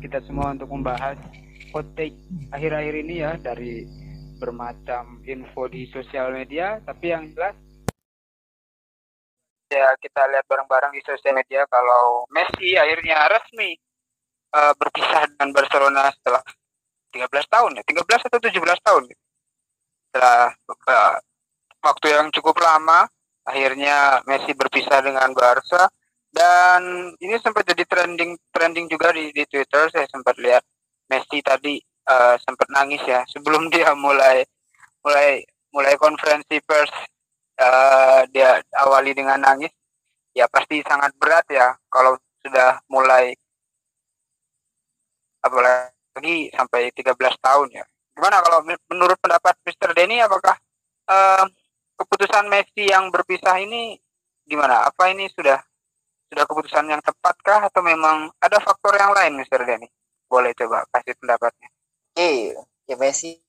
kita semua untuk membahas hot take akhir-akhir ini ya dari bermacam info di sosial media. Tapi yang jelas ya kita lihat bareng-bareng di sosial media kalau Messi akhirnya resmi uh, berpisah dengan Barcelona setelah 13 tahun ya 13 atau 17 tahun setelah uh, waktu yang cukup lama akhirnya Messi berpisah dengan Barca dan ini sempat jadi trending trending juga di, di Twitter. Saya sempat lihat Messi tadi uh, sempat nangis ya sebelum dia mulai mulai mulai konferensi pers uh, dia awali dengan nangis. Ya pasti sangat berat ya kalau sudah mulai apalagi sampai 13 tahun ya. Gimana kalau menurut pendapat Mr. Denny apakah uh, keputusan Messi yang berpisah ini gimana? Apa ini sudah sudah keputusan yang tepatkah atau memang ada faktor yang lain Mr. Denny? Boleh coba kasih pendapatnya. Oke, okay. Messi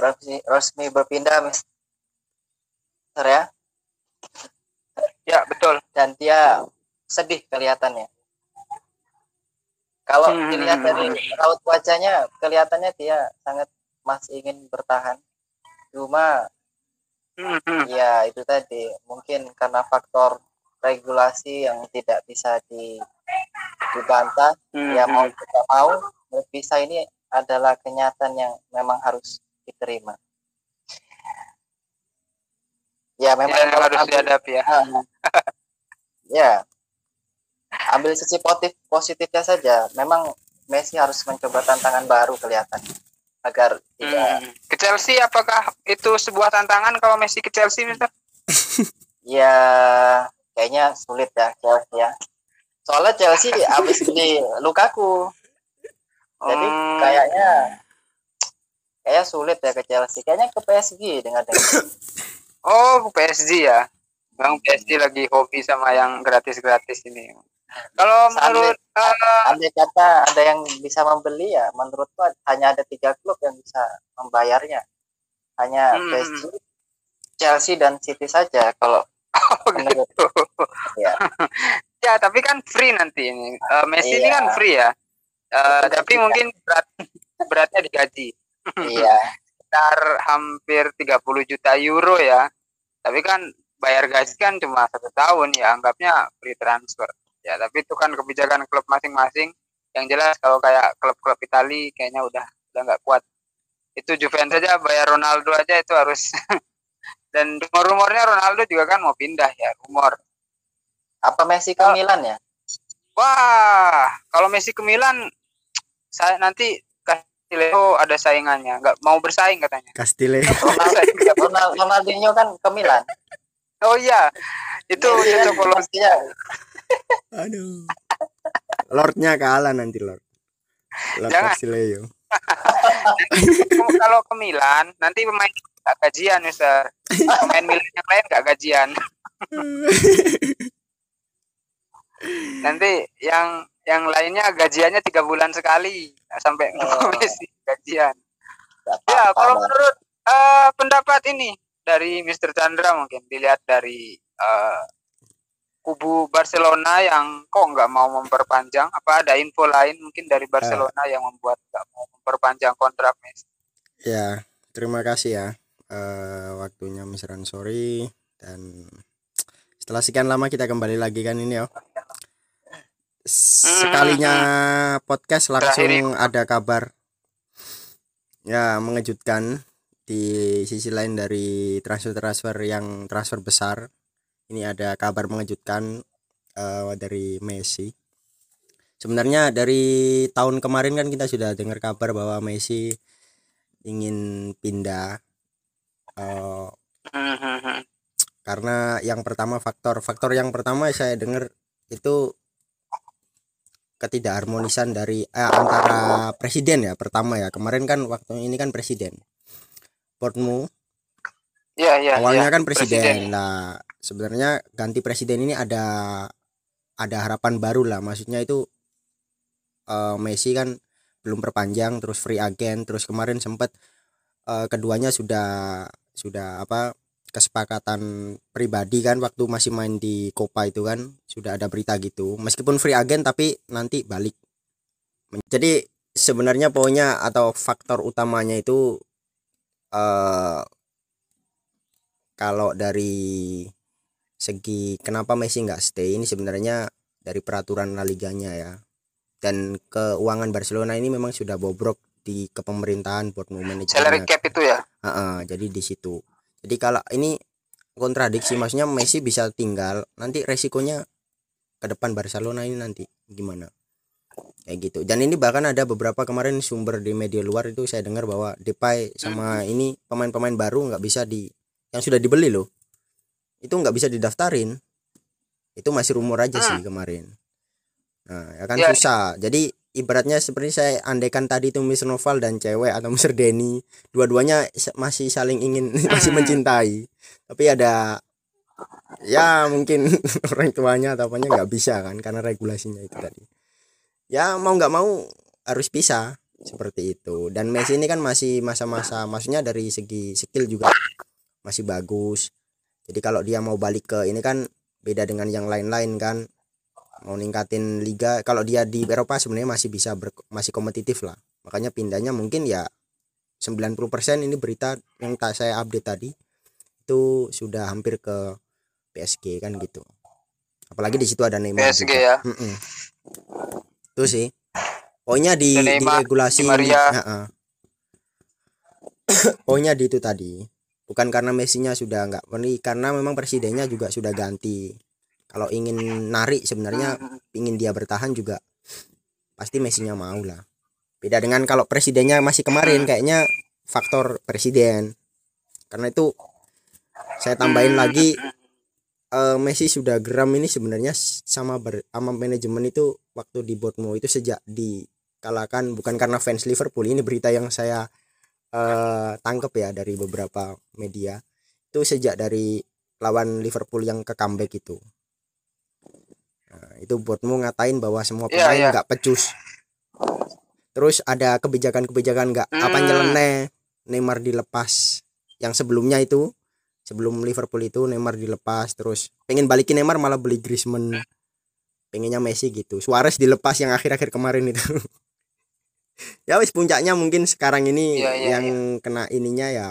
resmi, resmi berpindah Mister ya. Ya, betul. Dan dia sedih kelihatannya. Kalau hmm. dilihat dari raut wajahnya, kelihatannya dia sangat masih ingin bertahan. Cuma hmm. ya itu tadi mungkin karena faktor regulasi yang tidak bisa di, dibantah hmm. ya mau tidak mau berpisah ini adalah kenyataan yang memang harus diterima. Ya memang ya, harus ambil, dihadapi ya. Uh, ya. Ambil sisi positif positifnya saja. Memang Messi harus mencoba tantangan baru kelihatan agar tidak hmm. ke Chelsea apakah itu sebuah tantangan kalau Messi ke Chelsea Mister? Ya kayaknya sulit ya Chelsea ya. Soalnya Chelsea habis beli Lukaku. Jadi hmm. kayaknya kayak sulit ya ke Chelsea. Kayaknya ke PSG dengan oh ke PSG ya? Bang PSG lagi hobi sama yang gratis-gratis ini. Kalau menurut uh, andai kata ada yang bisa membeli ya menurutku hanya ada tiga klub yang bisa membayarnya. Hanya hmm. PSG Chelsea dan City saja. Kalau Oh gitu. ya. ya tapi kan free nanti ini. Uh, Messi iya. ini kan free ya. Uh, tapi mungkin berat beratnya digaji. iya. Sekitar hampir 30 juta euro ya. Tapi kan bayar gaji kan cuma satu tahun ya anggapnya free transfer. Ya tapi itu kan kebijakan klub masing-masing. Yang jelas kalau kayak klub-klub Italia kayaknya udah udah nggak kuat. Itu Juventus aja bayar Ronaldo aja itu harus Dan rumor-rumornya Ronaldo juga kan mau pindah ya, rumor. Apa Messi ke oh. Milan ya? Wah, kalau Messi ke Milan, saya nanti Castileo ada saingannya, nggak mau bersaing katanya. Castileo. Ronald, Ronaldinho kan ke Milan. Oh iya, itu ya, cocok ya. Aduh. Lordnya kalah nanti Lord. Lord Jangan. Castileo. Kalau ke Milan, nanti pemain gak gajian Mister pemain Milan yang lain gak gajian. Nanti yang yang lainnya gajiannya tiga bulan sekali sampai oh. gajian. Ya kalau menurut uh, pendapat ini dari Mister Chandra mungkin dilihat dari uh, kubu Barcelona yang kok nggak mau memperpanjang? Apa ada info lain mungkin dari Barcelona uh. yang membuat nggak mau memperpanjang kontrak Messi ya terima kasih ya uh, waktunya Mas Ransori. Dan setelah sekian lama kita kembali lagi kan ini ya. Sekalinya podcast langsung ada kabar. Ya mengejutkan di sisi lain dari transfer-transfer yang transfer besar ini ada kabar mengejutkan uh, dari Messi. Sebenarnya dari tahun kemarin kan kita sudah dengar kabar bahwa Messi ingin pindah uh, karena yang pertama faktor faktor yang pertama saya dengar itu ketidakharmonisan dari eh, antara presiden ya pertama ya. Kemarin kan waktu ini kan presiden. Portmu? Ya, ya, awalnya ya, kan presiden. presiden. Lah sebenarnya ganti presiden ini ada ada harapan baru lah. Maksudnya itu uh, Messi kan belum perpanjang terus free agent terus kemarin sempat uh, keduanya sudah sudah apa kesepakatan pribadi kan waktu masih main di Copa itu kan sudah ada berita gitu. Meskipun free agent tapi nanti balik. Jadi sebenarnya poinnya atau faktor utamanya itu uh, kalau dari segi kenapa Messi nggak stay ini sebenarnya dari peraturan La Liganya ya. Dan keuangan Barcelona ini memang sudah bobrok di kepemerintahan board manajemen. Salary cap itu ya? Uh -uh, jadi di situ. Jadi kalau ini kontradiksi maksudnya Messi bisa tinggal nanti resikonya ke depan Barcelona ini nanti gimana? Kayak gitu. Dan ini bahkan ada beberapa kemarin sumber di media luar itu saya dengar bahwa Depay sama hmm. ini pemain-pemain baru nggak bisa di yang sudah dibeli loh itu nggak bisa didaftarin itu masih rumor aja sih hmm. kemarin nah ya kan ya. susah jadi ibaratnya seperti saya andaikan tadi itu Mr. Noval dan cewek atau Mr. Denny dua-duanya masih saling ingin masih hmm. mencintai tapi ada ya mungkin orang tuanya atau apanya nggak bisa kan karena regulasinya itu tadi ya mau nggak mau harus bisa seperti itu dan Messi ini kan masih masa-masa maksudnya dari segi skill juga masih bagus jadi kalau dia mau balik ke ini kan beda dengan yang lain-lain kan mau ningkatin liga kalau dia di Eropa sebenarnya masih bisa ber, masih kompetitif lah makanya pindahnya mungkin ya 90% ini berita yang tak saya update tadi itu sudah hampir ke PSG kan gitu apalagi di situ ada Neymar PSG juga. ya mm -mm. itu sih pokoknya di, di regulasi di Maria. Uh -uh. pokoknya di itu tadi bukan karena Messi-nya sudah nggak perli karena memang presidennya juga sudah ganti. Kalau ingin narik sebenarnya ingin dia bertahan juga pasti Messi-nya mau lah. Beda dengan kalau presidennya masih kemarin kayaknya faktor presiden. Karena itu saya tambahin lagi uh, Messi sudah geram ini sebenarnya sama ber, sama manajemen itu waktu di Bournemouth itu sejak dikalahkan bukan karena fans Liverpool ini berita yang saya uh, tangkep ya dari beberapa media. Itu sejak dari lawan Liverpool yang ke comeback itu. Itu buatmu ngatain bahwa semua iya, pemain nggak yeah, yeah. pecus. Terus ada kebijakan-kebijakan nggak? Mm. apa nyeleneh? Neymar dilepas. Yang sebelumnya itu sebelum Liverpool itu Neymar dilepas terus pengen balikin Neymar malah beli Griezmann. Pengennya Messi gitu. Suarez dilepas yang akhir-akhir kemarin itu ya wis puncaknya mungkin sekarang ini yeah, yang yeah. kena ininya ya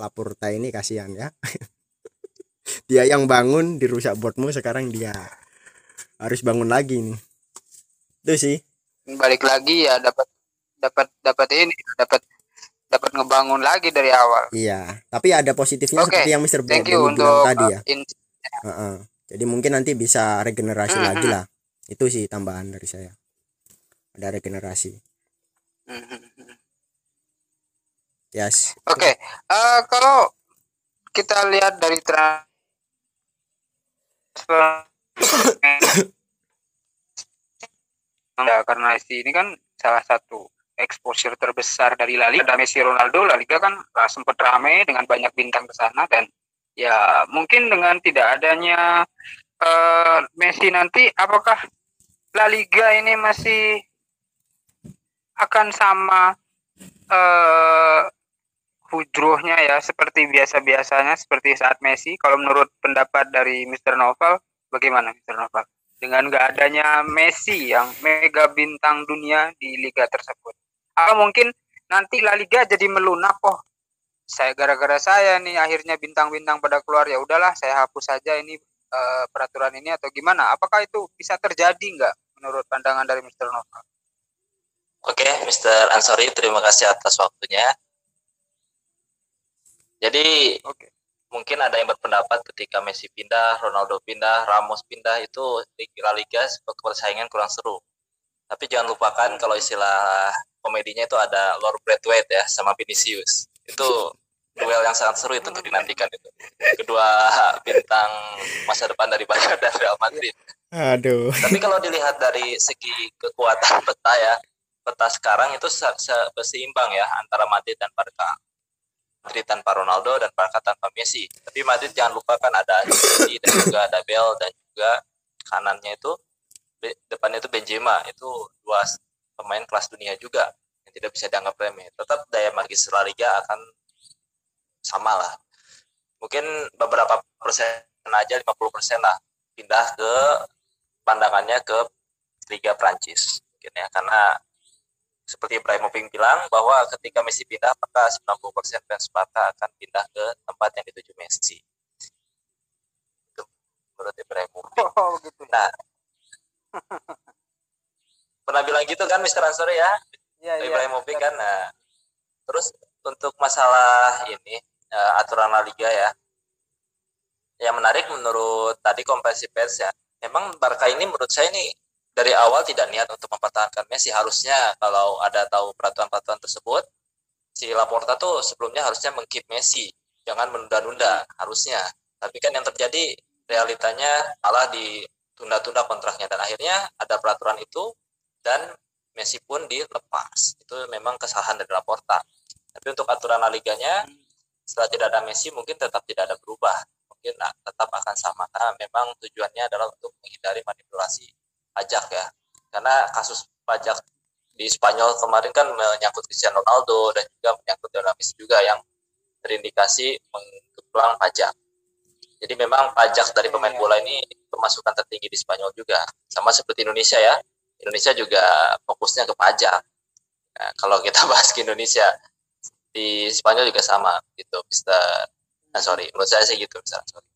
Laporta ini kasihan ya dia yang bangun dirusak botmu sekarang dia harus bangun lagi nih itu sih balik lagi ya dapat dapat dapat ini dapat dapat ngebangun lagi dari awal iya tapi ada positifnya okay. seperti yang Mister Thank you bilang tadi ya uh -uh. jadi mungkin nanti bisa regenerasi -hmm. lagi lah itu sih tambahan dari saya ada regenerasi. Yes oke okay. uh, eh, kalau kita lihat dari transfer ya karena Messi ini kan salah satu exposure terbesar dari La Liga. Messi Ronaldo, La Liga kan sempat ramai dengan banyak bintang ke sana dan ya mungkin dengan tidak adanya uh, Messi nanti apakah La Liga ini masih akan sama uh, hujrohnya ya seperti biasa-biasanya seperti saat Messi kalau menurut pendapat dari Mr. Novel Bagaimana Mr. Noval? Dengan nggak adanya Messi yang mega bintang dunia di liga tersebut. Atau mungkin nanti La Liga jadi melunak, oh saya gara-gara saya nih akhirnya bintang-bintang pada keluar ya udahlah saya hapus saja ini uh, peraturan ini atau gimana? Apakah itu bisa terjadi nggak menurut pandangan dari Mr. Noval? Oke, Mr. Ansori, terima kasih atas waktunya. Jadi, okay mungkin ada yang berpendapat ketika Messi pindah, Ronaldo pindah, Ramos pindah itu La Liga persaingan kurang seru. Tapi jangan lupakan kalau istilah komedinya itu ada Lord Braithwaite ya sama Vinicius. Itu duel yang sangat seru itu untuk dinantikan itu. Kedua bintang masa depan dari Barca dan Real Madrid. Aduh. Tapi kalau dilihat dari segi kekuatan peta ya, peta sekarang itu seimbang ya antara Madrid dan Barca Madrid tanpa Ronaldo dan Barca tanpa Messi. Tapi Madrid jangan lupakan ada Messi dan juga ada Bel dan juga kanannya itu depannya itu Benzema itu dua pemain kelas dunia juga yang tidak bisa dianggap remeh. Tetap daya magis La Liga akan sama lah. Mungkin beberapa persen aja 50 persen lah pindah ke pandangannya ke Liga Prancis mungkin ya karena seperti Ibrahimovic bilang bahwa ketika Messi pindah maka 90% fans Barca akan pindah ke tempat yang dituju Messi. Itu menurut Ibrahimovic. Oh, gitu. Nah, pernah bilang gitu kan Mr. Ansori ya? Iya, iya. Ibrahimovic kan. Nah, terus untuk masalah ini uh, aturan La Liga ya. Yang menarik menurut tadi kompresi pers ya. Memang Barca ini menurut saya ini dari awal tidak niat untuk mempertahankan Messi. Harusnya kalau ada tahu peraturan-peraturan tersebut, si Laporta tuh sebelumnya harusnya mengkeep Messi, jangan menunda-nunda harusnya. Tapi kan yang terjadi realitanya malah ditunda-tunda kontraknya dan akhirnya ada peraturan itu dan Messi pun dilepas. Itu memang kesalahan dari Laporta. Tapi untuk aturan La Liganya setelah tidak ada Messi mungkin tetap tidak ada berubah. Mungkin nah, tetap akan sama karena memang tujuannya adalah untuk menghindari manipulasi pajak ya. Karena kasus pajak di Spanyol kemarin kan menyangkut Cristiano Ronaldo dan juga menyangkut Lionel Messi juga yang terindikasi mengeplang pajak. Jadi memang pajak dari pemain bola ini pemasukan tertinggi di Spanyol juga. Sama seperti Indonesia ya. Indonesia juga fokusnya ke pajak. Nah, kalau kita bahas ke Indonesia, di Spanyol juga sama gitu Mister nah, sorry menurut saya sih gitu Mister sorry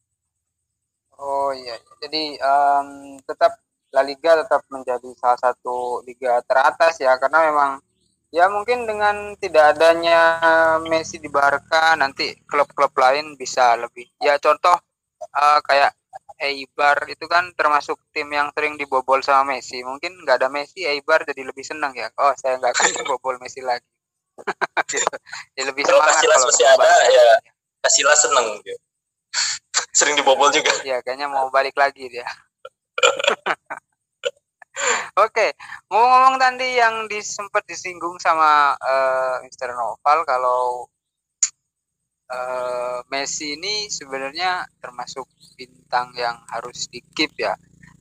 oh iya jadi um, tetap La Liga tetap menjadi salah satu liga teratas ya karena memang ya mungkin dengan tidak adanya Messi di Barca nanti klub-klub lain bisa lebih ya contoh uh, kayak Eibar itu kan termasuk tim yang sering dibobol sama Messi mungkin nggak ada Messi Eibar jadi lebih senang ya oh saya nggak akan dibobol Messi lagi gitu. Ya lebih semangat kalau masih ada ya Casillas seneng gitu. Sering dibobol juga. Ya kayaknya mau balik lagi dia. Oke, ngomong-ngomong tadi yang disempat disinggung sama uh, eh, Mr. Noval kalau uh, Messi ini sebenarnya termasuk bintang yang harus dikip ya.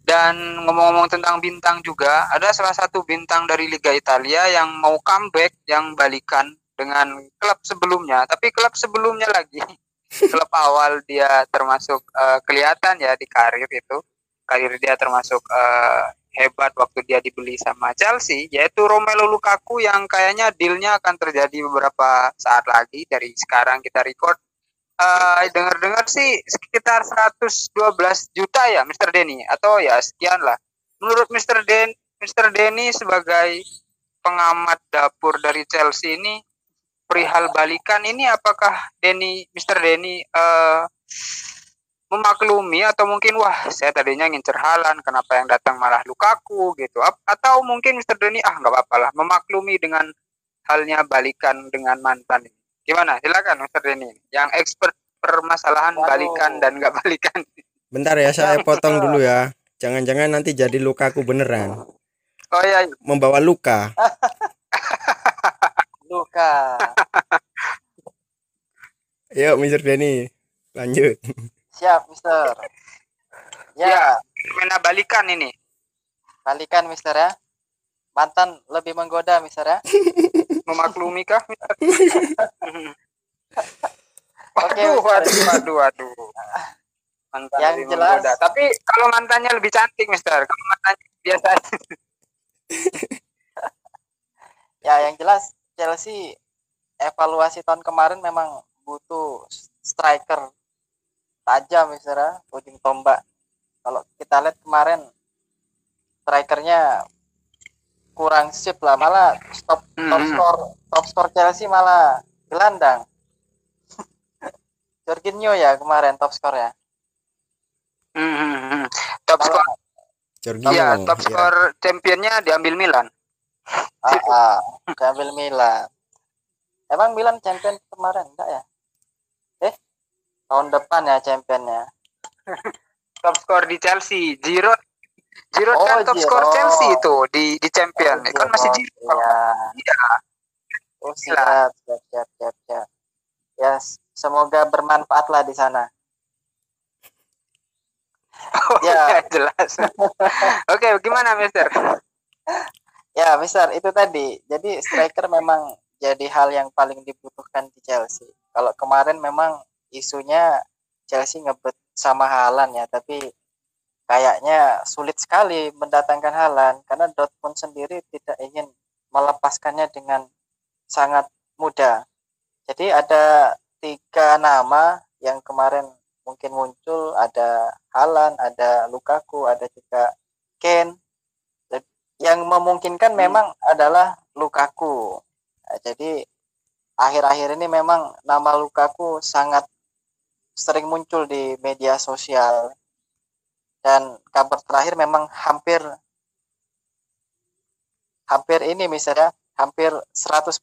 Dan ngomong-ngomong tentang bintang juga, ada salah satu bintang dari Liga Italia yang mau comeback, yang balikan dengan klub sebelumnya. Tapi klub sebelumnya lagi, klub awal dia termasuk uh, kelihatan ya di karir itu. Karir dia termasuk uh, hebat waktu dia dibeli sama Chelsea, yaitu Romelu Lukaku yang kayaknya dealnya akan terjadi beberapa saat lagi dari sekarang kita record uh, dengar-dengar sih sekitar 112 juta ya Mr. Denny atau ya sekian lah. Menurut Mr. Den Mr. Denny sebagai pengamat dapur dari Chelsea ini perihal balikan ini apakah Denny Mr. Denny uh, memaklumi atau mungkin wah saya tadinya ngincer Halan kenapa yang datang malah Lukaku gitu atau mungkin Mr. Denny ah nggak apa-apa lah memaklumi dengan halnya balikan dengan mantan ini Gimana? Silakan Mr. Denny. Yang expert permasalahan Waduh. balikan dan nggak balikan. Bentar ya, saya potong dulu ya. Jangan-jangan nanti jadi lukaku beneran. Oh iya. Membawa luka. luka. Yuk, Mr. Denny. Lanjut. Siap, Mister. Ya, ya mana balikan ini? Balikan, Mister ya. Mantan lebih menggoda, Mister ya. memaklumi kah? Oke, waduh, waduh, waduh, waduh. Mantan yang jelas. Menggoda. Tapi kalau mantannya lebih cantik, Mister. Kalau mantannya biasa. ya, yang jelas Chelsea evaluasi tahun kemarin memang butuh striker tajam, Mister. Ya, ujung tombak. Kalau kita lihat kemarin strikernya kurang sip lah malah top hmm. top skor top skor Chelsea malah gelandang Jorginho ya kemarin top skor ya hmm. top skor Jorginho ya top ya. skor championnya diambil Milan ah, ah diambil Milan emang Milan champion kemarin enggak ya tahun depan ya championnya top skor di Chelsea Giroud Giroud oh, kan top skor Chelsea itu di di champion. Oh, kan masih Giroud. Iya. iya. Oh, siap, siap, siap, siap, siap. Ya, semoga bermanfaat lah di sana. Oh, ya, ya jelas. Oke, gimana, Mister? ya, Mister, itu tadi. Jadi striker memang jadi hal yang paling dibutuhkan di Chelsea. Kalau kemarin memang isunya Chelsea ngebet sama Halan ya, tapi kayaknya sulit sekali mendatangkan Halan karena Dortmund sendiri tidak ingin melepaskannya dengan sangat mudah. Jadi ada tiga nama yang kemarin mungkin muncul, ada Halan, ada Lukaku, ada juga Ken. Yang memungkinkan hmm. memang adalah Lukaku. Nah, jadi akhir-akhir ini memang nama Lukaku sangat sering muncul di media sosial dan kabar terakhir memang hampir hampir ini misalnya hampir 100%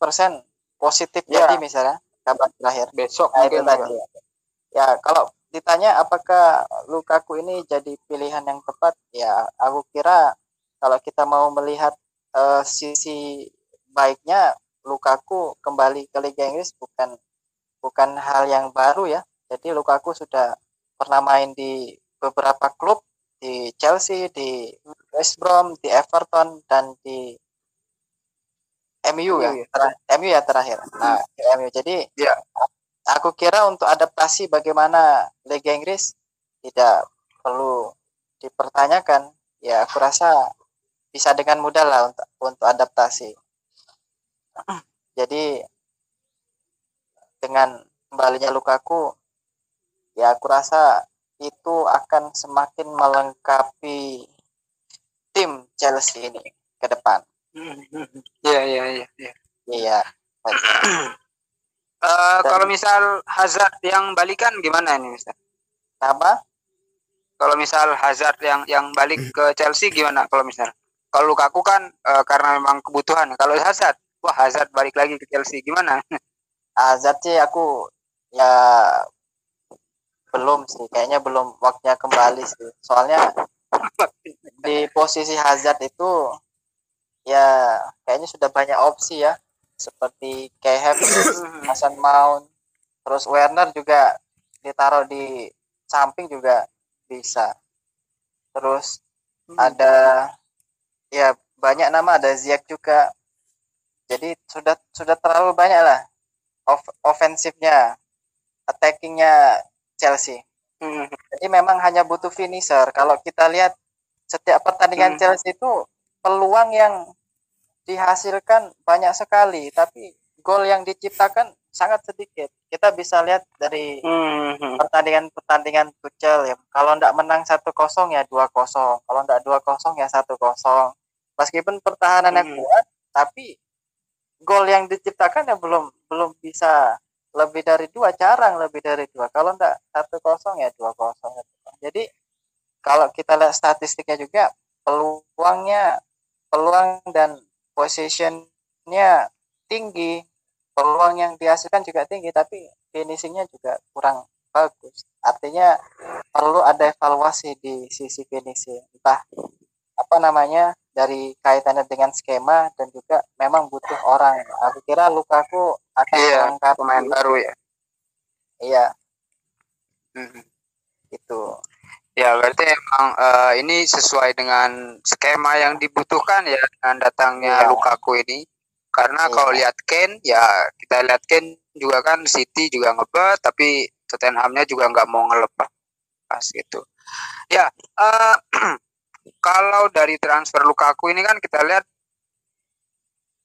positif ya. jadi misalnya kabar terakhir besok nah, mungkin tadi. ya kalau ditanya apakah Lukaku ini jadi pilihan yang tepat ya aku kira kalau kita mau melihat uh, sisi baiknya Lukaku kembali ke Liga Inggris bukan bukan hal yang baru ya jadi Lukaku sudah pernah main di beberapa klub di Chelsea, di West Brom, di Everton dan di MU ya, ya. MU ya terakhir. Nah, di MU. Jadi ya. aku kira untuk adaptasi bagaimana Liga Inggris tidak perlu dipertanyakan. Ya, aku rasa bisa dengan mudah lah untuk untuk adaptasi. Jadi dengan kembalinya Lukaku ya aku rasa itu akan semakin melengkapi tim Chelsea ini ke depan. Iya iya iya. Iya. Iya. Uh, kalau misal Hazard yang balikan gimana ini Mister? Apa? Kalau misal Hazard yang yang balik ke Chelsea gimana kalau misal? Kalau Lukaku kan uh, karena memang kebutuhan. Kalau Hazard, wah Hazard balik lagi ke Chelsea gimana? Hazard sih aku ya belum sih kayaknya belum waktunya kembali sih. Soalnya di posisi Hazard itu ya kayaknya sudah banyak opsi ya. Seperti kayak Hasan Mount terus Werner juga ditaruh di samping juga bisa. Terus hmm. ada ya banyak nama ada Ziyech juga. Jadi sudah sudah terlalu banyak lah off ofensifnya attackingnya Chelsea. Hmm. Jadi memang hanya butuh finisher. Kalau kita lihat setiap pertandingan hmm. Chelsea itu peluang yang dihasilkan banyak sekali, tapi gol yang diciptakan sangat sedikit. Kita bisa lihat dari pertandingan-pertandingan Tuchel ya. Kalau tidak menang satu kosong ya dua kosong. Kalau tidak dua kosong ya satu kosong. Meskipun pertahanan yang hmm. kuat, tapi gol yang diciptakan ya belum belum bisa lebih dari dua jarang lebih dari dua. Kalau enggak satu kosong ya dua kosong. Jadi kalau kita lihat statistiknya juga peluangnya peluang dan positionnya tinggi. Peluang yang dihasilkan juga tinggi tapi finishingnya juga kurang bagus. Artinya perlu ada evaluasi di sisi finishing. Entah apa namanya dari kaitannya dengan skema dan juga memang butuh orang. Aku kira Lukaku akan iya, pemain baru ya. Iya. Hmm. Itu. Ya berarti emang uh, ini sesuai dengan skema yang dibutuhkan ya dengan datangnya iya. Lukaku ini. Karena iya. kalau lihat Ken ya kita lihat Ken juga kan City juga ngebet tapi Tottenhamnya juga nggak mau ngelepas gitu. Ya uh, kalau dari transfer Lukaku ini kan kita lihat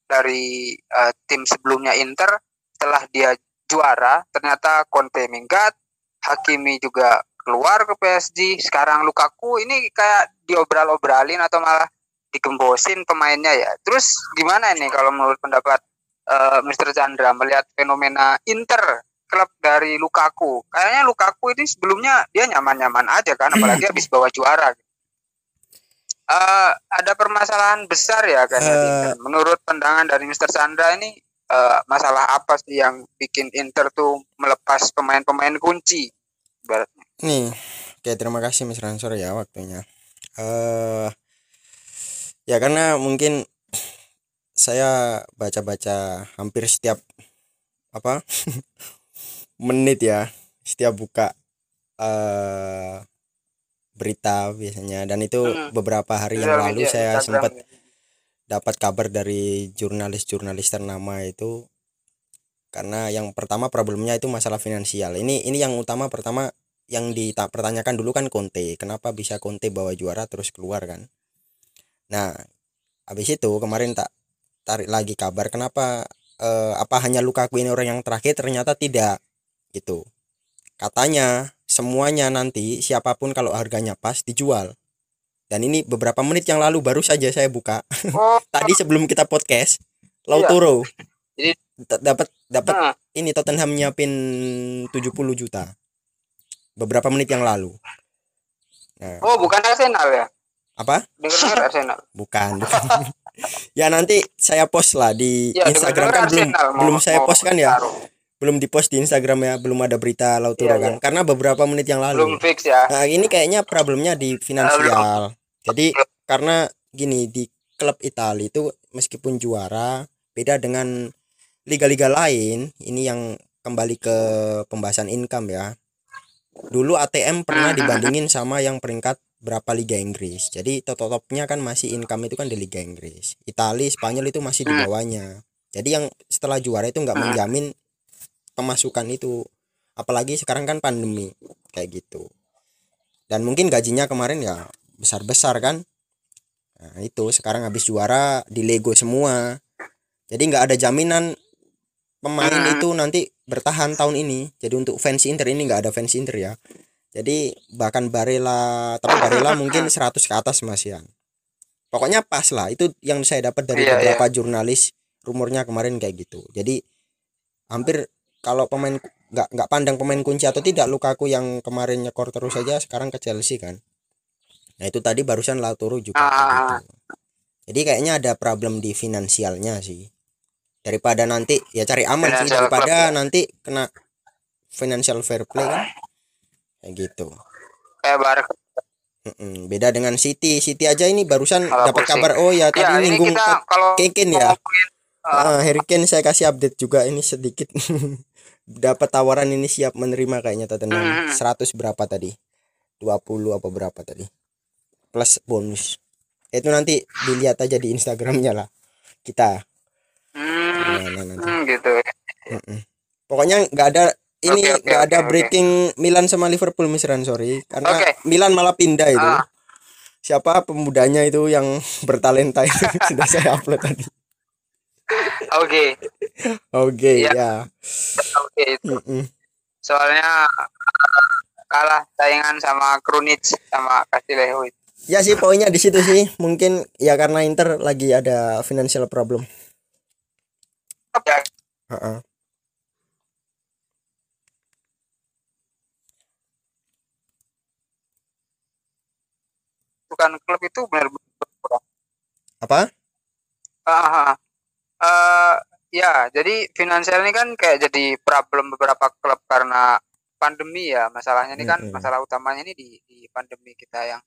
dari uh, tim sebelumnya Inter setelah dia juara ternyata Conte minggat Hakimi juga keluar ke PSG sekarang Lukaku ini kayak diobral-obralin atau malah digembosin pemainnya ya. Terus gimana ini kalau menurut pendapat uh, eh, Mr. Chandra melihat fenomena Inter klub dari Lukaku? Kayaknya Lukaku ini sebelumnya dia nyaman-nyaman aja kan apalagi habis bawa juara. gitu uh, ada permasalahan besar ya kan uh, menurut pandangan dari Mr. Sandra ini uh, masalah apa sih yang bikin Inter tuh melepas pemain-pemain kunci Baratnya. nih oke terima kasih Mr. Ansor ya waktunya uh, ya karena mungkin saya baca-baca hampir setiap apa menit ya setiap buka uh, berita biasanya. Dan itu hmm. beberapa hari yang lalu media, saya sempat dapat kabar dari jurnalis-jurnalis ternama itu. Karena yang pertama problemnya itu masalah finansial. Ini ini yang utama pertama yang dipertanyakan dulu kan Conte. Kenapa bisa Conte bawa juara terus keluar kan? Nah habis itu kemarin tak tarik lagi kabar kenapa uh, apa hanya Lukaku ini orang yang terakhir ternyata tidak gitu katanya semuanya nanti siapa pun kalau harganya pas dijual dan ini beberapa menit yang lalu baru saja saya buka oh. tadi sebelum kita podcast Lautaro iya. jadi dapat dapat nah. ini Tottenham nyiapin 70 juta beberapa menit yang lalu nah. oh bukan Arsenal ya apa dengar Arsenal bukan, ya nanti saya post lah di ya, Instagram kan belum belum saya post kan ya taruh. Belum dipost di Instagram ya belum ada berita Lautaro ya, kan ya. karena beberapa menit yang lalu belum fix ya nah ini kayaknya problemnya di finansial jadi karena gini di klub Italia itu meskipun juara beda dengan liga-liga lain ini yang kembali ke pembahasan income ya dulu ATM pernah dibandingin sama yang peringkat berapa liga Inggris. Jadi top-topnya kan masih income itu kan di liga Inggris. Italia, Spanyol itu masih di hmm. bawahnya. Jadi yang setelah juara itu nggak hmm. menjamin pemasukan itu. Apalagi sekarang kan pandemi kayak gitu. Dan mungkin gajinya kemarin ya besar-besar kan. Nah, itu sekarang habis juara di Lego semua. Jadi nggak ada jaminan pemain hmm. itu nanti bertahan tahun ini. Jadi untuk fans Inter ini nggak ada fans Inter ya jadi bahkan Barella tapi Barella mungkin 100 ke atas Mas Yan pokoknya pas lah itu yang saya dapat dari yeah, beberapa yeah. jurnalis rumornya kemarin kayak gitu jadi hampir kalau pemain nggak nggak pandang pemain kunci atau tidak Lukaku yang kemarin nyekor terus saja sekarang ke Chelsea kan. Nah itu tadi barusan Lautaro juga ah. gitu. jadi kayaknya ada problem di finansialnya sih. Daripada nanti ya cari aman sih daripada nanti kena financial fair play kan. Kayak gitu. Barca. Beda dengan City. City aja ini barusan dapat kabar oh ya, ya tadi ya, nyinggung kalau Keken ya. uh, Harry Kane saya kasih update juga ini sedikit dapat tawaran ini siap menerima kayaknya Tottenham hmm. 100 berapa tadi? 20 apa berapa tadi? Plus bonus. Itu nanti dilihat aja di Instagramnya lah. Kita. Hmm, nah, nanti. Hmm, gitu. Pokoknya nggak ada ini okay, okay, ada okay, breaking okay. Milan sama Liverpool Misran sorry. Karena okay. Milan malah pindah itu. Ah. siapa pemudanya itu yang bertalenta itu? Sudah saya upload tadi oke. Oke ya. Oke. Itu mm -mm. soalnya kalah saingan sama Krunic sama Castillejo ya sih poinnya di situ sih. Mungkin ya karena Inter lagi ada financial problem. Ya. uh -uh. bukan klub itu benar-benar apa? Uh, uh, ya jadi finansial ini kan kayak jadi problem beberapa klub karena pandemi ya. Masalahnya ini kan mm -hmm. masalah utamanya ini di, di pandemi kita yang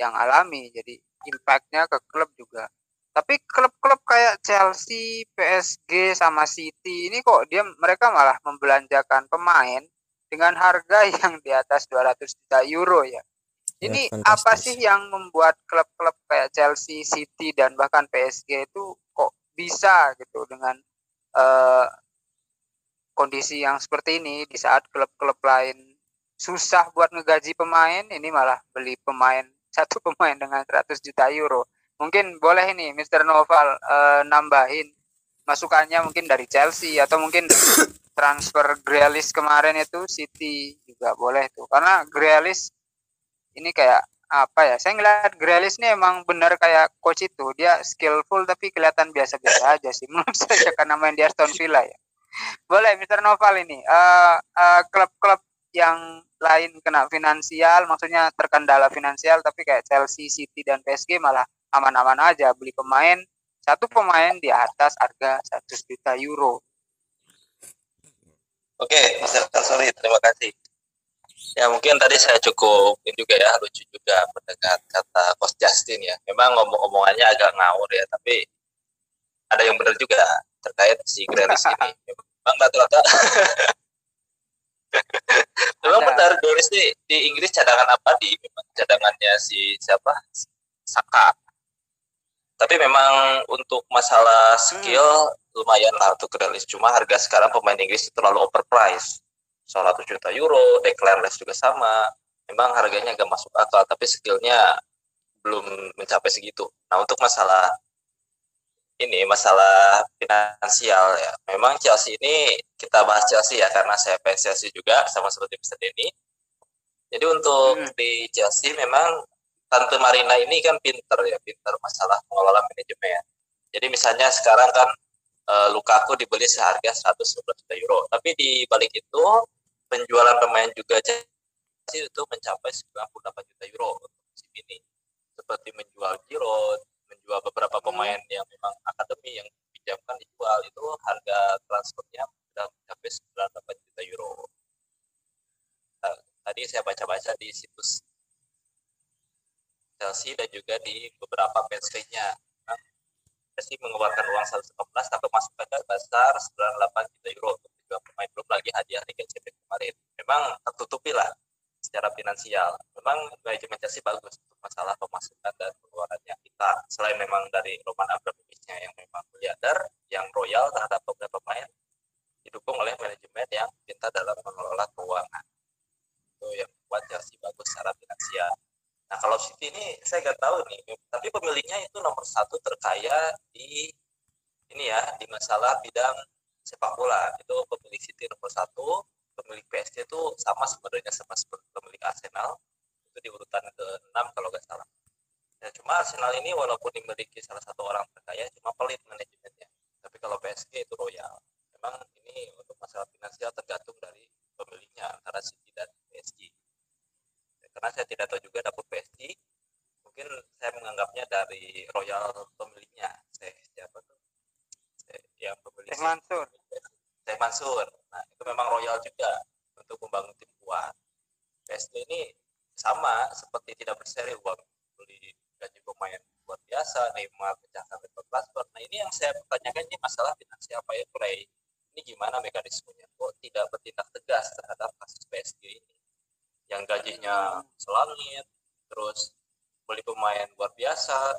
yang alami. Jadi impactnya ke klub juga. Tapi klub-klub kayak Chelsea, PSG sama City ini kok dia mereka malah membelanjakan pemain dengan harga yang di atas 200 juta euro ya. Ini ya, apa sih yang membuat klub-klub kayak Chelsea, City dan bahkan PSG itu bisa gitu dengan uh, kondisi yang seperti ini di saat klub-klub lain susah buat ngegaji pemain, ini malah beli pemain satu pemain dengan 100 juta euro. Mungkin boleh ini Mr. Noval uh, nambahin masukannya mungkin dari Chelsea atau mungkin transfer Grealish kemarin itu City juga boleh tuh. Karena Grealish ini kayak apa ya saya ngeliat Grealish ini emang bener kayak coach itu. Dia skillful tapi kelihatan biasa-biasa aja sih. Menurut saya karena main di Aston Villa ya. Boleh Mr. Noval ini. Uh, uh, klub-klub yang lain kena finansial maksudnya terkendala finansial tapi kayak Chelsea, City dan PSG malah aman-aman aja. Beli pemain satu pemain di atas harga 100 juta euro. Oke, okay, Mr. Sorry, terima kasih ya mungkin tadi saya cukup ini juga ya lucu juga mendengar kata Coach Justin ya. Memang ngomong-ngomongannya agak ngawur ya tapi ada yang benar juga terkait si Grealish ini. Memang rata-rata. Memang benar Grealish di, di Inggris cadangan apa? Di memang cadangannya si siapa? Saka. Tapi memang untuk masalah skill hmm. lumayan lah untuk Grealish. Cuma harga sekarang pemain Inggris itu terlalu overpriced 100 juta euro, Less juga sama. Memang harganya agak masuk akal, tapi skillnya belum mencapai segitu. Nah untuk masalah ini masalah finansial ya. Memang Chelsea ini kita bahas Chelsea ya karena saya fans Chelsea juga sama seperti Mr. Denny. Jadi untuk hmm. di Chelsea memang Tante Marina ini kan pinter ya, pinter masalah mengelola manajemen. Jadi misalnya sekarang kan uh, Lukaku dibeli seharga 111 juta euro, tapi di balik itu penjualan pemain juga Chelsea itu mencapai 98 juta euro untuk musim ini. Seperti menjual Giroud, menjual beberapa hmm. pemain yang memang akademi yang pinjamkan dijual itu harga transfernya sudah mencapai 98 juta euro. Nah, tadi saya baca-baca di situs Chelsea dan juga di beberapa page-nya. Nah, Chelsea mengeluarkan uang 115 tapi masuk pada besar 98 juta euro untuk menjual pemain belum lagi hadiah Liga Champions kemarin. Memang tertutupi lah secara finansial. Memang manajemen Chelsea bagus untuk masalah pemasukan dan pengeluarannya kita. Selain memang dari Roman Abramovich-nya yang memang miliarder, yang royal terhadap beberapa pemain, didukung oleh manajemen yang pintar dalam mengelola keuangan. Itu yang buat Chelsea bagus secara finansial. Nah kalau City ini saya nggak tahu nih, tapi pemiliknya itu nomor satu terkaya di ini ya di masalah bidang sepak bola itu pemilik City nomor satu pemilik PSG itu sama sebenarnya sama seperti pemilik Arsenal itu di urutan ke-6 kalau nggak salah. Ya, cuma Arsenal ini walaupun dimiliki salah satu orang terkaya cuma pelit manajemennya. Tapi kalau PSG itu royal. Memang ini untuk masalah finansial tergantung dari pemiliknya antara City dan PSG. Ya, karena saya tidak tahu juga dapur PSG, mungkin saya menganggapnya dari royal pemiliknya. Saya siapa yang pemilik Mansur. Teh Mansur. Nah, itu memang royal juga untuk membangun tim kuat. PSG ini sama seperti tidak berseri uang beli gaji pemain luar biasa, Neymar pecahkan rekor transfer. Nah, ini yang saya pertanyakan ini masalah finansial ya play. Ini gimana mekanismenya? Kok tidak bertindak tegas terhadap kasus PSG ini? Yang gajinya selangit, terus beli pemain luar biasa,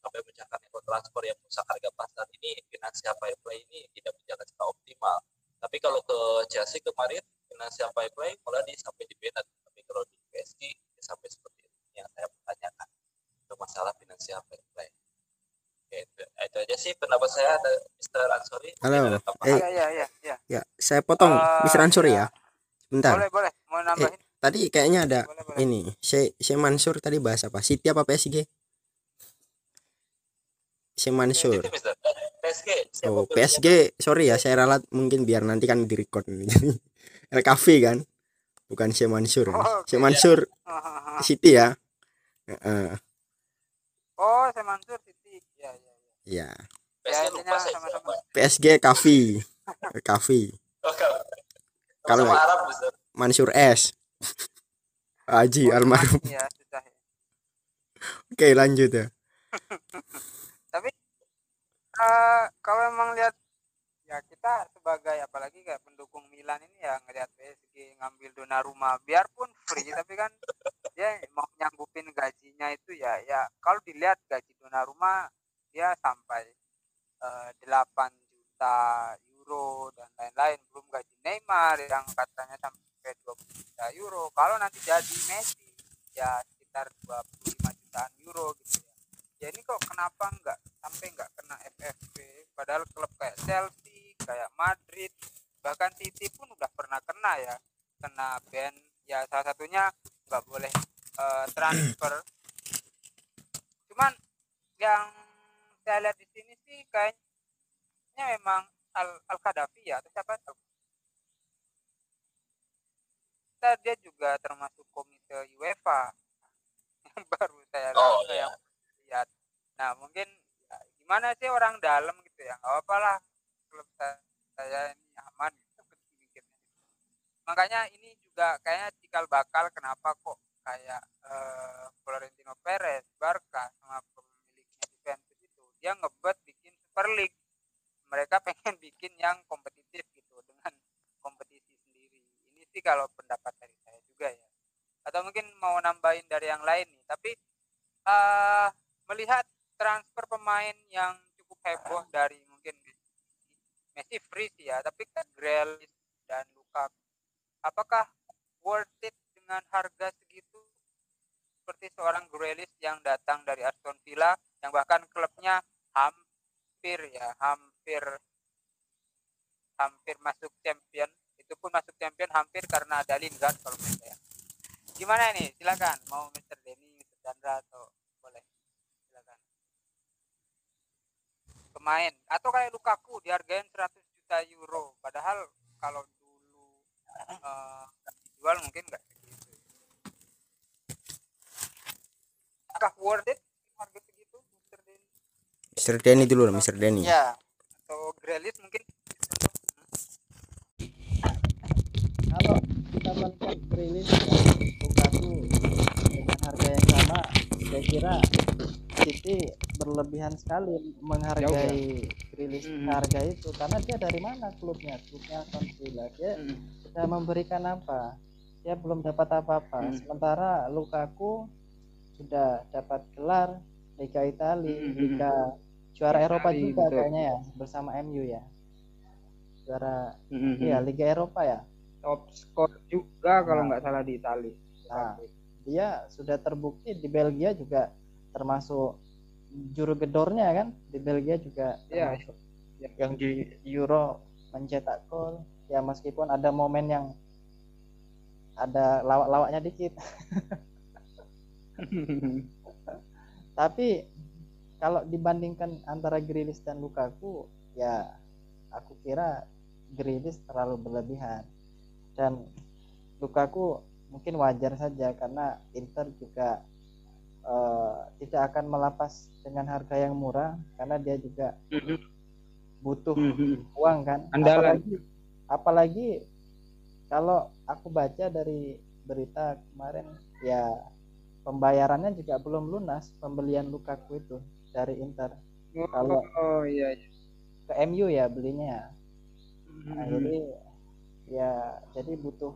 sampai mencapai ekor transfer yang rusak harga pasar ini finansial fair play ini tidak berjalan secara optimal. Tapi kalau ke Chelsea kemarin finansial fair play mulai di sampai di beda, tapi kalau di PSG ya sampai seperti itu yang saya pertanyakan untuk masalah finansial fair play. Oke, itu, itu aja sih pendapat saya ada Mr. Ansori. Halo. Eh, ya, ya, ya, ya. Ya, saya potong uh, Mr. Ansori ya. Sebentar. Boleh, boleh. Mau nambahin? Eh, tadi kayaknya ada boleh, boleh. ini. Saya saya Mansur tadi bahas apa? City apa PSG? Si Mansur. Oh, PSG, sorry ya, saya ralat mungkin biar nanti kan di record LKV kan, bukan si Mansur. Oh, si Mansur ya. City ya. Uh. Oh, si Mansur City. Ya, ya, ya. Ya. PSG Kavi. Kavi. Kalau Mansur S. Haji oh, almarhum. Ya, ya. Oke, lanjut ya. uh, kalau emang lihat ya kita sebagai apalagi kayak pendukung Milan ini ya ngelihat PSG ngambil Donnarumma biarpun free tapi kan dia mau nyanggupin gajinya itu ya ya kalau dilihat gaji Donnarumma dia sampai uh, eh, 8 juta euro dan lain-lain belum gaji Neymar yang katanya sampai 20 juta euro. Kalau nanti jadi Messi ya sekitar 25 jutaan euro gitu ya ya ini kok kenapa enggak sampai enggak kena FFP padahal klub kayak Chelsea kayak Madrid bahkan City pun udah pernah kena ya. Kena ban. Ya salah satunya nggak boleh uh, transfer. Cuman yang saya lihat di sini sih kayaknya memang Al Al Qaddafi ya atau siapa tuh dia juga termasuk komite UEFA. Yang baru saya oh, lihat iya. yang lihat mungkin ya, gimana sih orang dalam gitu ya? Nggak apa lah klub saya ini aman gitu mikirnya makanya ini juga kayaknya cikal bakal kenapa kok kayak uh, Florentino Perez Barca sama pemiliknya Juventus itu dia ngebet bikin Super League. Mereka pengen bikin yang kompetitif gitu dengan kompetisi sendiri. Ini sih kalau pendapat dari saya juga ya. Atau mungkin mau nambahin dari yang lain nih tapi uh, melihat transfer pemain yang cukup heboh dari mungkin Messi free sih ya tapi kan Grealish dan Lukaku apakah worth it dengan harga segitu seperti seorang Grealish yang datang dari Aston Villa yang bahkan klubnya ham hampir ya hampir hampir masuk champion itu pun masuk champion hampir karena ada Lingard kalau menurut saya gimana ini silakan mau Mr. Denny Mr. Chandra atau boleh silakan pemain atau kayak Lukaku dihargain 100 juta euro padahal kalau dulu uh, jual mungkin enggak segitu apakah worth it harga segitu Mr. Denny Mr. Denny dulu lah Mr. Denny ya atau Grealish mungkin kalau kita melihat rilis Lukaku dengan harga yang sama saya kira City berlebihan sekali menghargai rilis Hmm. harga itu karena dia dari mana klubnya klubnya Aston Villa dia Hmm. sudah memberikan apa dia belum dapat apa-apa Hmm. sementara Lukaku sudah dapat gelar Liga Italia Hmm, hmm, Liga juara Liga Eropa Italia, juga betul. kayaknya ya bersama MU ya juara Hmm. ya Liga Eropa ya top skor juga kalau Nah. nggak salah di Italia Nah, dia sudah terbukti di Belgia juga termasuk juru gedornya kan di Belgia juga termasuk. Yang di Euro mencetak gol. Ya meskipun ada momen yang ada lawak-lawaknya dikit. Tapi kalau dibandingkan antara Grilis dan Lukaku ya aku kira Grilis terlalu berlebihan. Dan Lukaku mungkin wajar saja karena Inter juga eh, tidak akan melapas dengan harga yang murah karena dia juga butuh uang kan Andalan. apalagi apalagi kalau aku baca dari berita kemarin ya pembayarannya juga belum lunas pembelian Lukaku itu dari Inter Kalau- oh iya iya. ke MU ya belinya nah, Mhm. jadi ya jadi butuh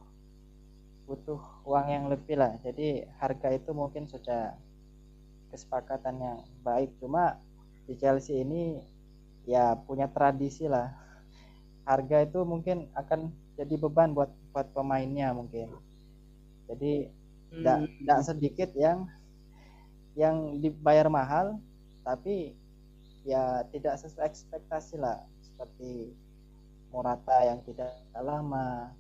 butuh uang yang lebih lah jadi harga itu mungkin sudah kesepakatan yang baik. Cuma di Chelsea ini ya punya tradisi lah. Harga itu mungkin akan jadi beban buat buat pemainnya mungkin. Jadi tidak Mhm. tidak sedikit yang yang dibayar mahal tapi ya tidak sesuai ekspektasi lah. Seperti Morata yang tidak lama.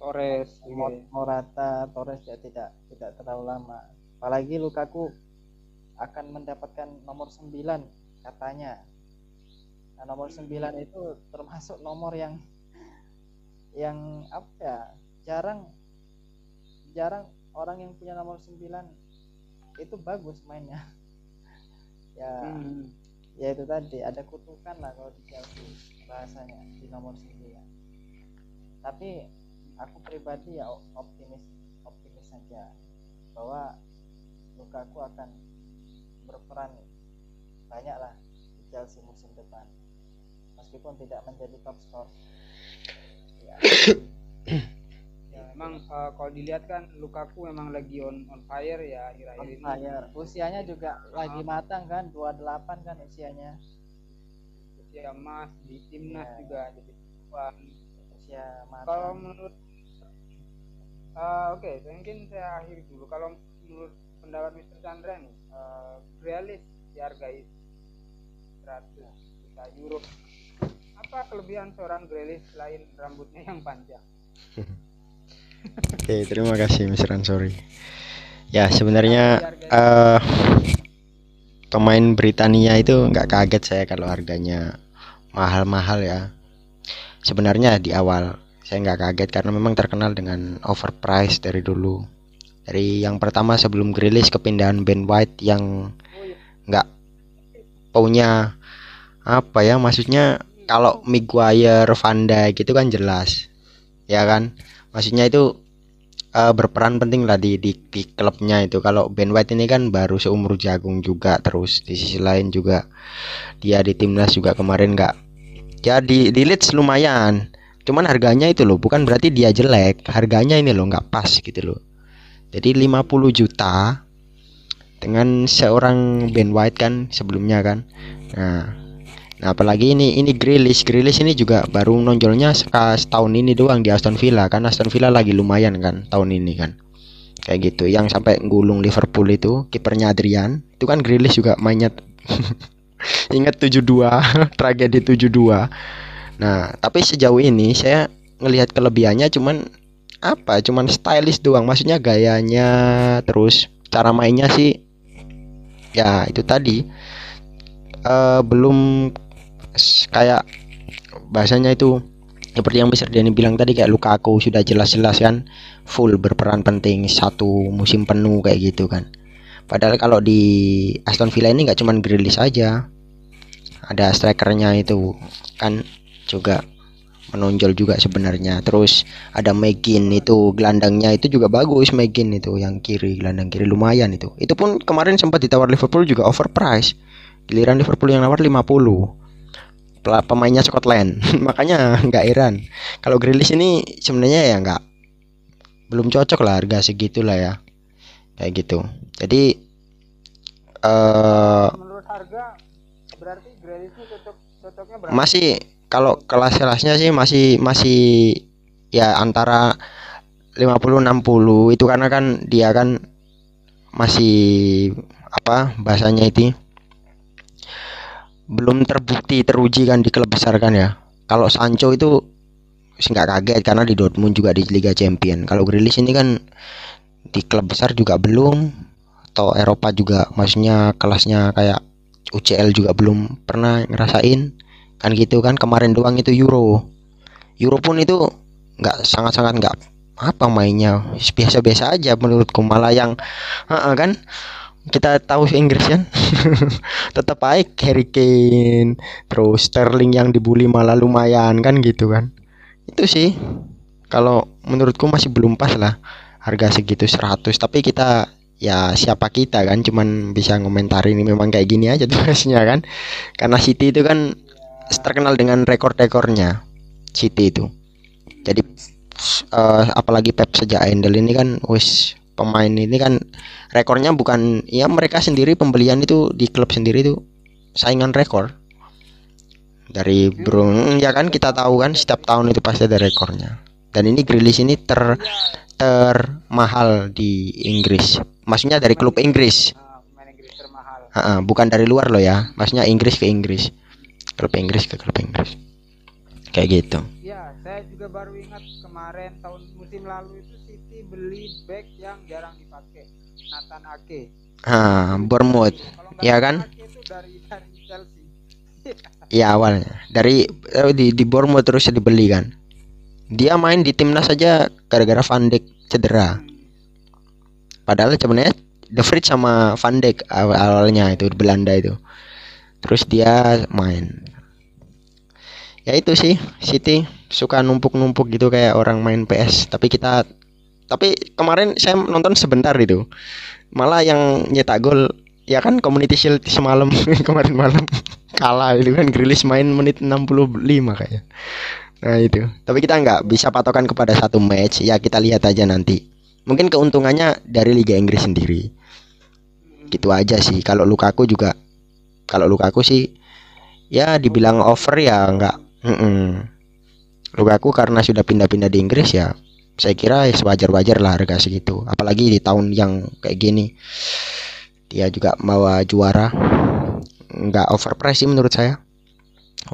Torres juga Mo- ya. Morata Torres ya tidak tidak terlalu lama apalagi Lukaku akan mendapatkan nomor 9 katanya. Nah, nomor 9 itu termasuk nomor yang yang apa ya jarang jarang orang yang punya nomor 9 itu bagus mainnya. Ya Mhm. ya itu tadi ada kutukan lah kalau di Chelsea bahasanya di nomor 9 tapi aku pribadi ya optimis optimis saja bahwa Lukaku akan berperan banyak lah di Chelsea musim depan meskipun tidak menjadi top skor ya. Ya, memang eh, kalau dilihat kan Lukaku memang lagi on on fire ya akhir-akhir ini. fire. usianya juga lagi matang kan 28 kan usianya Usia emas di timnas Iya. juga jadi tuan. usia Kalau matang menurut eh, oke, mungkin saya akhiri dulu. Kalau menurut pendapat Mr. Chandra nih, uh, Grealish dihargai 100 juta euro. Apa kelebihan seorang Grealish selain rambutnya yang panjang? Oke, terima kasih Mr. Ansori. Ya, sebenarnya eh pemain Britania itu nggak kaget saya kalau harganya mahal-mahal ya. Sebenarnya di awal saya nggak kaget karena memang terkenal dengan overprice dari dulu. Dari yang pertama sebelum Grealish kepindahan Ben White yang nggak punya apa ya maksudnya kalau Maguire, Van Dijk gitu kan jelas ya kan? Maksudnya itu eh, berperan penting lah di, di di klubnya itu. Kalau Ben White ini kan baru seumur jagung juga terus di sisi lain juga dia di timnas juga kemarin nggak ya di Leeds lumayan cuman harganya itu loh bukan berarti dia jelek harganya ini loh nggak pas gitu loh jadi 50 juta dengan seorang Ben White kan sebelumnya kan nah Nah, apalagi ini ini Grealish, Grealish ini juga baru nonjolnya setahun ini doang di Aston Villa kan Aston Villa lagi lumayan kan tahun ini kan. Kayak gitu. Yang sampai gulung Liverpool itu kipernya Adrian, itu kan Grealish juga mainnya Ingat 72, tragedi 72. Nah, tapi sejauh ini saya ngelihat kelebihannya cuman apa? Cuman stylish doang. Maksudnya gayanya terus cara mainnya sih ya itu tadi uh, belum kayak bahasanya itu seperti yang Mister Denny bilang tadi kayak luka aku sudah jelas-jelas kan full berperan penting satu musim penuh kayak gitu kan padahal kalau di Aston Villa ini nggak cuman Grealish saja ada strikernya itu kan juga menonjol juga sebenarnya. Terus ada Megin itu gelandangnya itu juga bagus Megin itu yang kiri gelandang kiri lumayan itu. Itu pun kemarin sempat ditawar Liverpool juga overprice giliran Liverpool yang nawar 50 pemainnya Scotland. Makanya nggak heran. Kalau Grealish ini sebenarnya ya nggak belum cocok lah harga segitulah ya. Kayak gitu. Jadi uh, menurut harga berarti Grealish cocok cocoknya berapa? masih kalau kelas-kelasnya sih masih masih ya antara 50 60 itu karena kan dia kan masih apa bahasanya itu belum terbukti teruji kan di klub besar kan ya. Kalau Sancho itu nggak kaget karena di Dortmund juga di Liga Champion. Kalau Grealish ini kan di klub besar juga belum atau Eropa juga maksudnya kelasnya kayak UCL juga belum pernah ngerasain kan gitu kan kemarin doang itu Euro. Euro pun itu nggak sangat-sangat nggak apa mainnya. Biasa-biasa aja menurutku malah yang uh, kan? Kita tahu Inggris kan? Tetap baik Harry Kane terus Sterling yang dibully malah lumayan kan gitu kan? Itu sih. Kalau menurutku masih belum pas lah harga segitu 100 tapi kita ya siapa kita kan cuman bisa ngomentari ini memang kayak gini aja tugasnya kan? Karena City itu kan terkenal dengan rekor-rekornya City itu. Jadi uh, apalagi Pep sejak Endel ini kan wis pemain ini kan rekornya bukan ya mereka sendiri pembelian itu di klub sendiri itu saingan rekor. Dari Brun ya kan kita tahu kan setiap tahun itu pasti ada rekornya. Dan ini Grilis ini ter termahal di Inggris. Maksudnya dari klub Inggris. Uh, bukan dari luar loh ya maksudnya Inggris ke Inggris klub Inggris ke klub Inggris. Kayak gitu. Ya saya juga baru ingat kemarin tahun musim lalu itu City beli back yang jarang dipakai Nathan Ake. Ah Bournemouth. Ya kan? Dari dari Chelsea. Ya awalnya. Dari eh, di di Bournemouth terus dibeli kan. Dia main di timnas saja gara-gara Van Dijk cedera. Padahal sebenarnya The Fridge sama Van Dijk awalnya itu di Belanda itu terus dia main. Ya itu sih City suka numpuk-numpuk gitu kayak orang main PS tapi kita tapi kemarin saya nonton sebentar itu. Malah yang nyetak gol ya kan Community Shield semalam kemarin malam. Kalah itu kan Grilis main menit 65 kayak. Nah itu. Tapi kita nggak bisa patokan kepada satu match. Ya kita lihat aja nanti. Mungkin keuntungannya dari Liga Inggris sendiri. Gitu aja sih. Kalau Lukaku juga kalau Lukaku sih ya dibilang over ya nggak. Mm -mm. Lukaku karena sudah pindah-pindah di Inggris ya saya kira sewajar-wajar lah harga segitu. Apalagi di tahun yang kayak gini dia juga bawa juara. Nggak overprice sih menurut saya.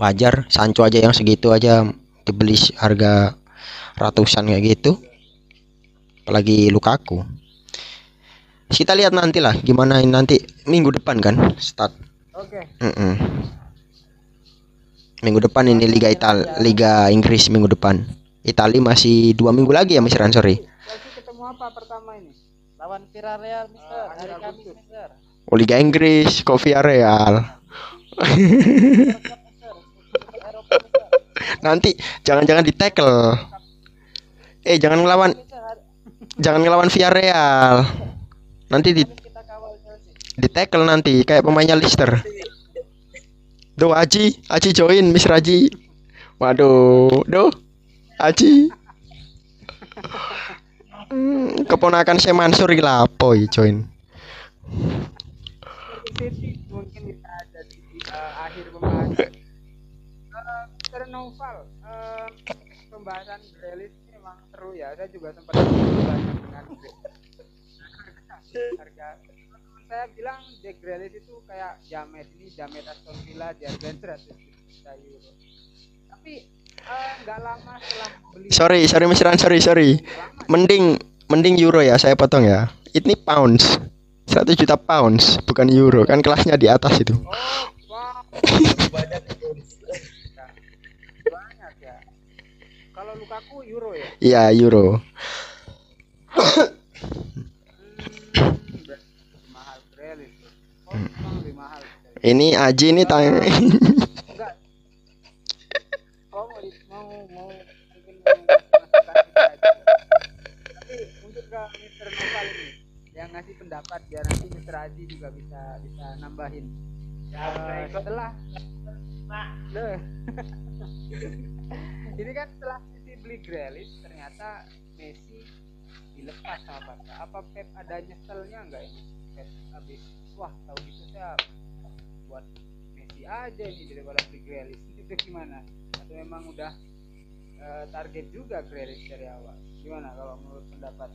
Wajar Sancho aja yang segitu aja dibeli harga ratusan kayak gitu. Apalagi Lukaku kita lihat nanti lah gimana nanti minggu depan kan start Oke. Okay. Mm -mm. Minggu depan ini Liga Ital, Liga Inggris minggu depan. Italia masih dua minggu lagi ya Mister sorry. ketemu apa pertama ini? Lawan Villarreal Mister ah, hari Kamis Mister. Oh Liga Inggris kok Villarreal. Nanti jangan-jangan di tackle. Eh jangan ngelawan jangan ngelawan Villarreal. Nanti di di tackle nanti kayak pemainnya Lister. Do Aji, Aji join Miss Raji. Waduh, do Aji. Hmm, keponakan saya Mansur lapo join. mungkin akhir pembahasan. Uh, Noval, pembahasan Grealish ini memang seru ya. Saya juga sempat banyak dengan harga saya bilang Jack Grealish itu kayak Jamet ini Jamet Aston Villa di harga 100 juta euro tapi eh, nggak uh, lama setelah beli sorry sorry Mister sorry sorry. Mending mending euro ya saya potong ya. Ini pounds. 100 juta pounds bukan euro. Kan kelasnya di atas itu. Oh, wow. banyak banyak ya. Kalau Lukaku euro ya? Iya euro Ini Aji ini tanya. Yang ngasih pendapat biar nanti Aji juga bisa bisa nambahin. Uh, setelah ini kan setelah Messi beli Grealish ternyata Messi dilepas sama Barca. Apa Pep ada nyeselnya enggak ini? Pep habis wah tahu gitu saya buat Messi aja ini daripada beli Grealish itu gimana atau memang udah uh, target juga Grealish dari awal gimana kalau menurut pendapat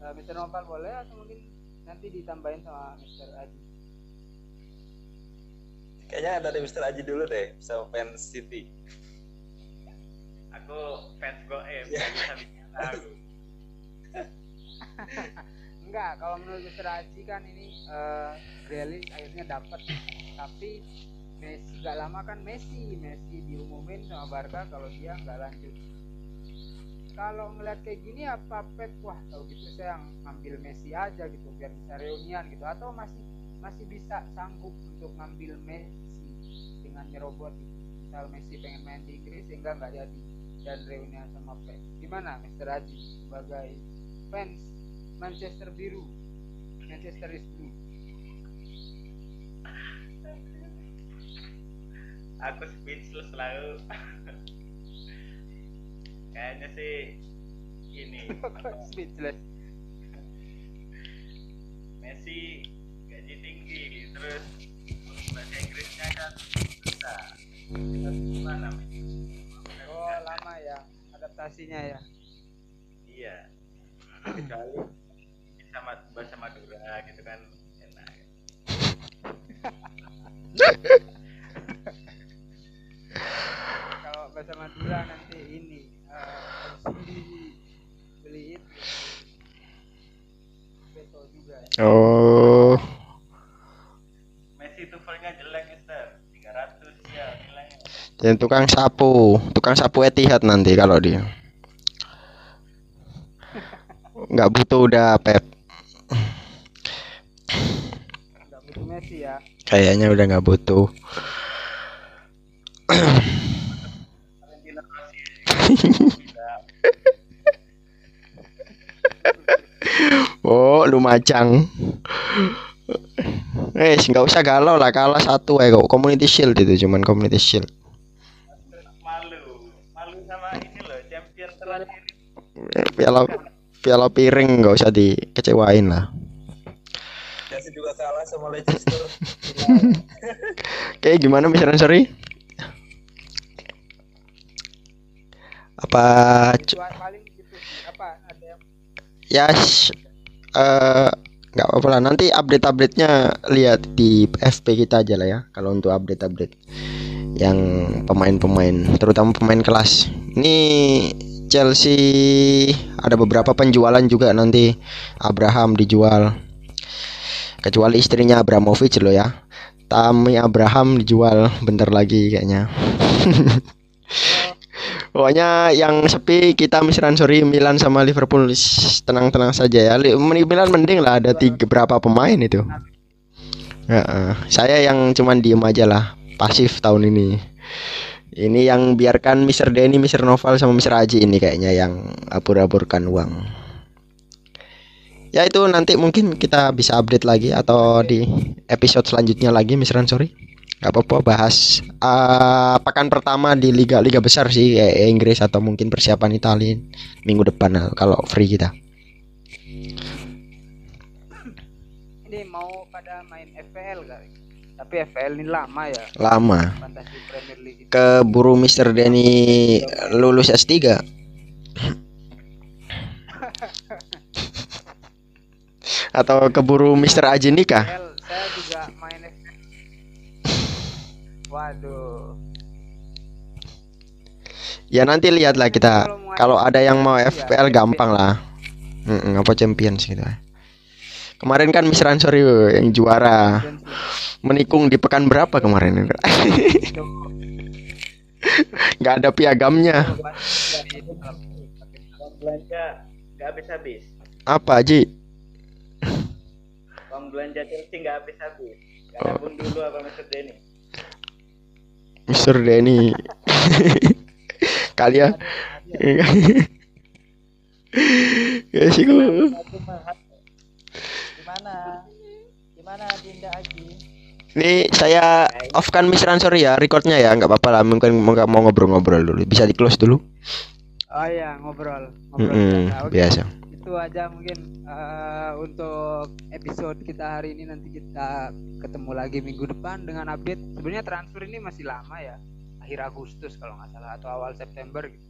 uh, Mr. Noval boleh atau mungkin nanti ditambahin sama Mr. Aji kayaknya dari Mr. Aji dulu deh sama fans City aku fans Goem ya. bisa bicara enggak kalau menurut Mr. Aji kan ini uh, Grealish akhirnya dapat tapi Messi gak lama kan Messi Messi diumumin sama Barca kalau dia nggak lanjut kalau ngeliat kayak gini apa Pep wah tahu gitu saya ngambil Messi aja gitu biar bisa reunian gitu atau masih masih bisa sanggup untuk ngambil Messi dengan nyerobot gitu. misal Messi pengen main di Inggris sehingga nggak jadi dan reunian sama Pep gimana Mister Aji sebagai fans Manchester biru Manchester is blue. Aku speechless selalu kayaknya sih ini speechless? Messi gaji tinggi terus bahasa Inggrisnya kan susah. Gimana oh lama ya adaptasinya ya. Iya kecuali sama bahasa Madura gitu kan enak kalau bahasa Madura nanti ini uh, beli itu betul juga ya. oh. Messi tuvelnya jelek Mister. 300 ya nilainya dan tukang sapu tukang sapu Etihad nanti kalau dia nggak butuh udah Pep nggak butuh Messi ya kayaknya udah nggak butuh oh, Lumajang. Eh, nggak usah galau lah kalah satu eh kok community shield itu cuman community shield. Malu, malu sama ini loh champion terakhir. Piala piala piring nggak usah dikecewain lah. Chelsea juga kalah sama Leicester. Kayak gimana misalnya sorry? apa paling gitu apa ada yang ya uh, nggak apa-apa lah nanti update update nya lihat di FP kita aja lah ya kalau untuk update update yang pemain-pemain terutama pemain kelas ini Chelsea ada beberapa penjualan juga nanti Abraham dijual. Kecuali istrinya Abramovich loh ya. Tami Abraham dijual. Bentar lagi kayaknya. Pokoknya yang sepi kita misalnya sorry Milan sama Liverpool. Tenang-tenang saja ya. Milan mending lah ada tiga berapa pemain itu. Uh, saya yang cuman diem aja lah. Pasif tahun ini. Ini yang biarkan Mr. Denny, Mr. Noval sama Mr. Aji ini kayaknya yang abur-aburkan uang. Ya itu nanti mungkin kita bisa update lagi atau di episode selanjutnya lagi Mr. Sorry nggak apa-apa bahas uh, pekan pertama di liga-liga besar sih kayak Inggris atau mungkin persiapan Italia minggu depan nah, kalau free kita. Ini mau pada main FPL gak? Tapi FPL ini lama ya. Lama. Keburu Mister Denny lulus S3. atau keburu Mister Aji nikah saya juga main. Waduh. ya nanti lihatlah kita Kalau ada yang mau FPL gampang lah Mm-mm, apa champions gitu kemarin kan Mister Ansori yang juara. Menikung di pekan berapa kemarin? Nggak ada piagamnya. Uang belanja nggak habis-habis. Apa Ji? Uang belanja Chelsea nggak habis-habis. Nggak Oh. dulu apa Mr. Denny? Mister Denny. Kali ya. Ya. Sih gua- Gimana? Gimana Dinda Aji? Ini saya off kan Mister Ansori ya recordnya ya nggak apa-apa lah mungkin nggak mau ngobrol-ngobrol dulu bisa di close dulu Oh iya, ngobrol. Ngobrol Mm-mm, biasa. Oke, biasa Itu aja mungkin eh, untuk episode kita hari ini nanti kita ketemu lagi minggu depan dengan update. Sebenarnya transfer ini masih lama ya. Akhir Agustus kalau nggak salah atau awal September gitu.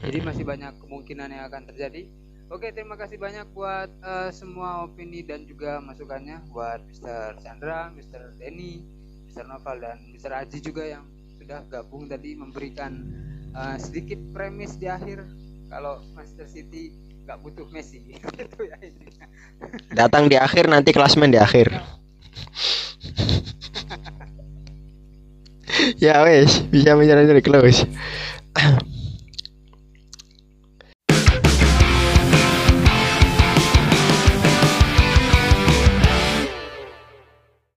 Jadi masih banyak kemungkinan yang akan terjadi. Oke, terima kasih banyak buat eh, semua opini dan juga masukannya buat Mr. Chandra, Mr. Denny, Mr. Noval dan Mr. Aji juga yang sudah gabung tadi memberikan eh, sedikit premis di akhir kalau Manchester City nggak butuh Messi gitu ya intinya. datang di akhir nanti klasmen di akhir ya wes bisa bicara dari close